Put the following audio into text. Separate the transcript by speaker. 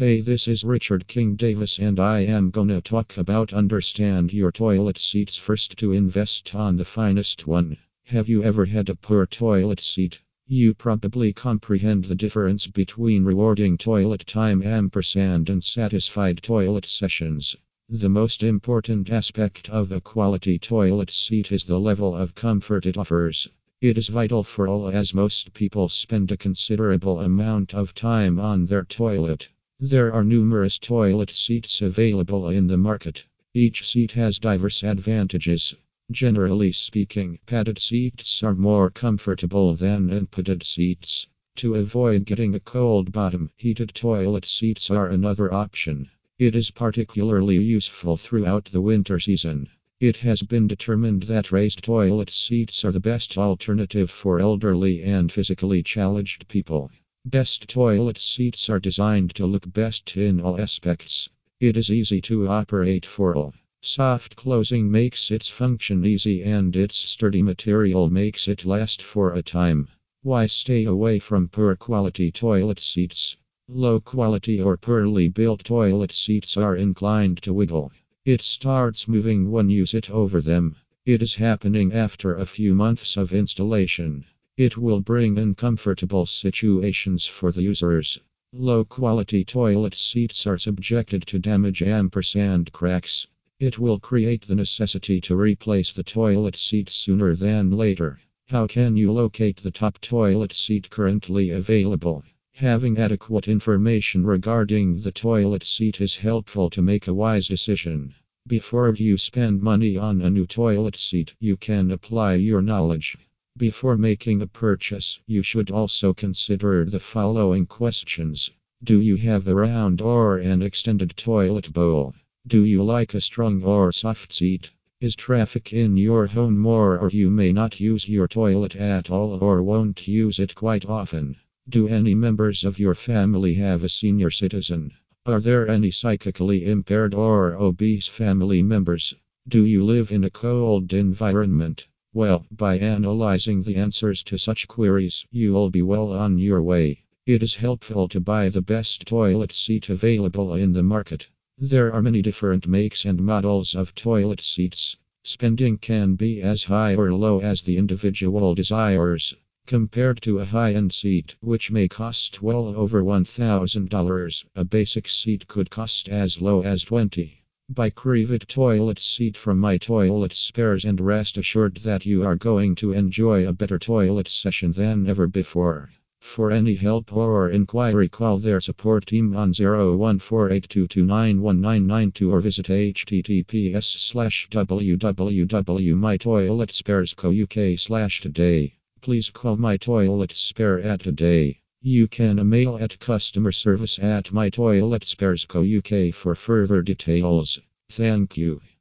Speaker 1: Hey, this is Richard King Davis, and I am gonna talk about understand your toilet seats first to invest on the finest one. Have you ever had a poor toilet seat? You probably comprehend the difference between rewarding toilet time ampersand and satisfied toilet sessions. The most important aspect of a quality toilet seat is the level of comfort it offers. It is vital for all as most people spend a considerable amount of time on their toilet. There are numerous toilet seats available in the market. Each seat has diverse advantages. Generally speaking, padded seats are more comfortable than unpadded seats. To avoid getting a cold bottom, heated toilet seats are another option. It is particularly useful throughout the winter season. It has been determined that raised toilet seats are the best alternative for elderly and physically challenged people. Best toilet seats are designed to look best in all aspects. It is easy to operate for all. Soft closing makes its function easy and its sturdy material makes it last for a time. Why stay away from poor quality toilet seats? Low quality or poorly built toilet seats are inclined to wiggle. It starts moving when you sit over them. It is happening after a few months of installation. It will bring uncomfortable situations for the users. Low quality toilet seats are subjected to damage ampersand cracks. It will create the necessity to replace the toilet seat sooner than later. How can you locate the top toilet seat currently available? Having adequate information regarding the toilet seat is helpful to make a wise decision. Before you spend money on a new toilet seat, you can apply your knowledge. Before making a purchase, you should also consider the following questions Do you have a round or an extended toilet bowl? Do you like a strong or soft seat? Is traffic in your home more or you may not use your toilet at all or won't use it quite often? Do any members of your family have a senior citizen? Are there any psychically impaired or obese family members? Do you live in a cold environment? Well, by analyzing the answers to such queries, you'll be well on your way. It is helpful to buy the best toilet seat available in the market. There are many different makes and models of toilet seats. Spending can be as high or low as the individual desires. Compared to a high end seat, which may cost well over $1,000, a basic seat could cost as low as 20 Buy Creavit toilet seat from my toilet spares and rest assured that you are going to enjoy a better toilet session than ever before. For any help or inquiry, call their support team on 01482291992 or visit https slash www.mytoiletspares.co.uk slash today. Please call my toilet spare at today. You can mail at customer service at mytoiletspares.co.uk for further details. Thank you.